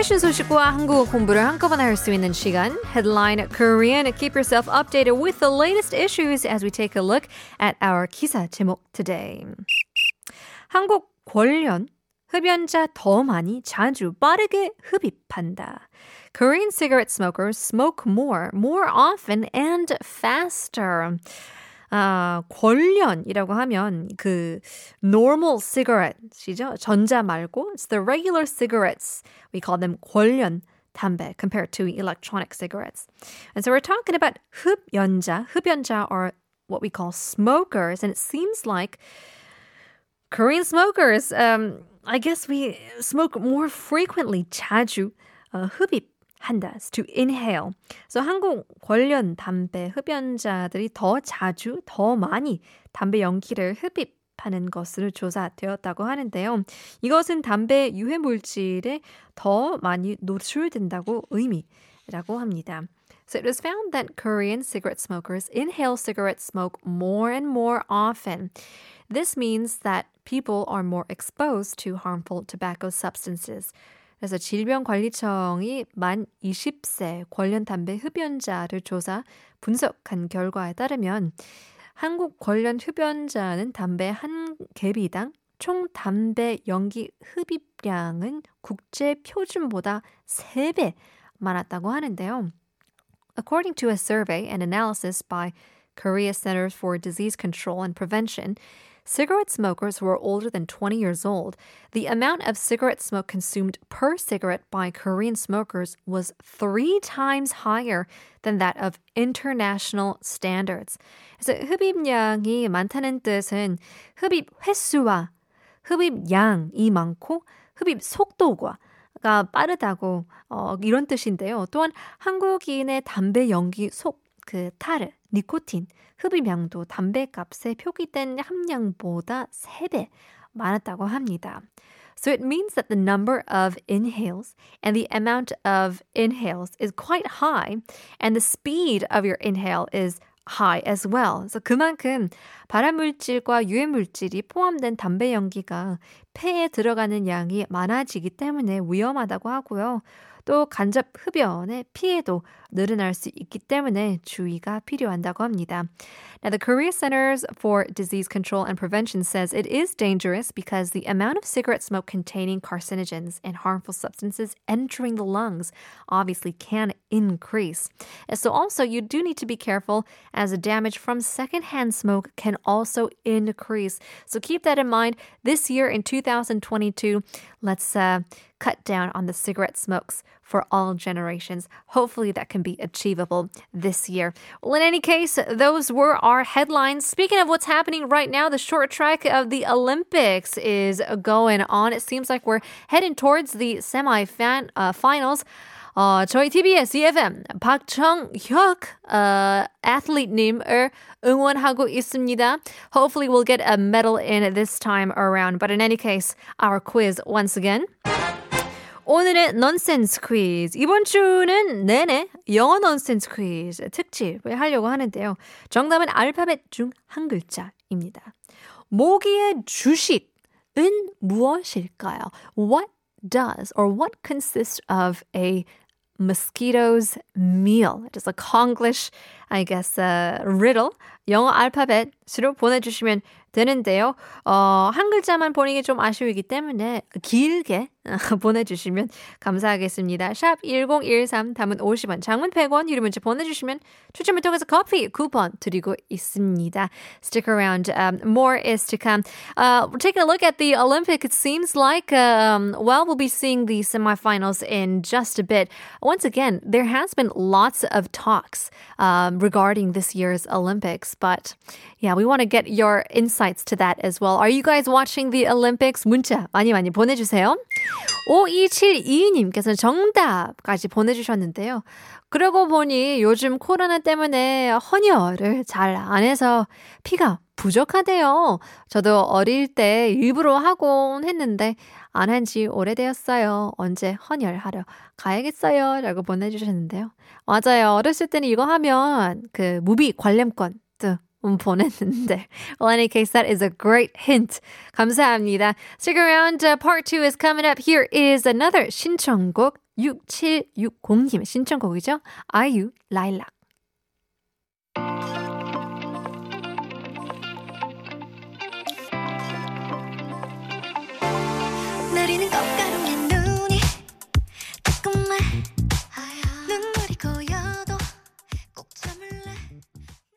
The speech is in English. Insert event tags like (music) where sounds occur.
패션 소식과 한국어 공부를 한꺼번에 할 수 있는 시간. Headline Korean. Keep yourself updated with the latest issues as we take a look at our 기사 제목 today. 한국 궐련. 흡연자 더 많이 자주 빠르게 흡입한다. Korean cigarette smokers smoke more, more often, and faster. 아, 궐련이라고 하면 그 normal cigarette이죠. 전자 말고 it's the regular cigarettes. We call them 궐련 담배 compared to electronic cigarettes. And so we're talking about 흡연자. 흡연자 are what we call smokers and it seems like Korean smokers um I guess we smoke more frequently 자주 흡입 한다. to inhale. So 한국 관련 담배 흡연자들이 더 자주, 더 많이 담배 연기를 흡입 하는 것으로 조사되었다고 하는데요. 이것은 담배 유해 물질에 더 많이 노출된다고 의미라고 합니다. So it was found that Korean cigarette smokers inhale cigarette smoke more and more often. This means that people are more exposed to harmful tobacco substances. 그래서 질병관리청이 만 20세 관련 담배 흡연자를 조사 분석한 결과에 따르면 한국 관련 흡연자는 담배 한 개비당 총 담배 연기 흡입량은 국제 표준보다 3배 많았다고 하는데요. According to a survey and analysis by Korea Centers for Disease Control and Prevention, cigarette smokers who are older than 20 years old, the amount of cigarette smoke consumed per cigarette by Korean smokers was three times higher than that of international standards. 그래서 흡입량이 많다는 뜻은 흡입 횟수와 흡입 양이 많고 흡입 속도가 가 빠르다고 어, 이런 뜻인데요. 또한 한국인의 담배 연기 속 그 타르, 니코틴 흡입량도 담배값에 표기된 함량보다 3배 많았다고 합니다. So it means that the number of inhales and the amount of inhales is quite high and the speed of your inhale is high as well. 그래서 그만큼 발암물질과 유해물질이 포함된 담배 연기가 폐에 들어가는 양이 많아지기 때문에 위험하다고 하고요. 또 간접 흡연의 피해도 늘어날 수 있기 때문에 주의가 필요한다고 합니다. Now, the Korea Centers for Disease Control and Prevention says it is dangerous because the amount of cigarette smoke containing carcinogens and harmful substances entering the lungs obviously can increase. So, also, you do need to be careful as the damage from secondhand smoke can also increase. So, keep that in mind. This year in 2022, let's uh, cut down on the cigarette smokes for all generations. Hopefully, that can be achievable this year. Well, in any case, those were our headlines. Speaking of what's happening right now, the short track of the Olympics is going on. It seems like we're heading towards the semi uh, finals. 어, 저희 TBS EFM 박장혁 어, athlete님을 응원하고 있습니다. Hopefully we'll get a medal in this time around. But in any case, our quiz once again. 오늘의 nonsense quiz 이번 주는 내내 영어 nonsense quiz 특집을 하려고 하는데요. 정답은 알파벳 중 한 글자입니다. 모기의 주식은 무엇일까요? What does or what consists of a mosquito's meal? It is a Konglish, I guess, uh, riddle. 영어 알파벳으로 보내주시면 되는데요. 어, 한 글자만 보내기 좀 아쉬우기 때문에 길게 (laughs) 보내주시면 감사하겠습니다. 샵 1013 담은 50원, 장문 100원, 유료 문자 보내주시면 추첨을 통해서 커피 쿠폰 드리고 있습니다. Stick around. Um, more is to come. Uh, we're taking a look at the Olympic. It seems like, um, well, we'll be seeing the semifinals in just a bit. Once again, there has been lots of talks um, regarding this year's Olympics, But yeah, we want to get your insights to that as well. Are you guys watching the Olympics? 문자 많이 많이 보내주세요. 5272님께서 정답까지 보내주셨는데요. 그러고 보니 요즘 코로나 때문에 헌혈을 잘 안 해서 피가 부족하대요. 저도 어릴 때 일부러 하곤 했는데 안 한 지 오래되었어요. 언제 헌혈하러 가야겠어요. 라고 보내주셨는데요. 맞아요. 어렸을 때는 이거 하면 그 무비 관람권 보냈는데. Well, in any case, that is a great hint. 감사합니다. Stick around. Uh, part two is coming up. Here is another 신청곡. 6760님 신청곡이죠. 아이유, 라일락. 내리는 꽃가루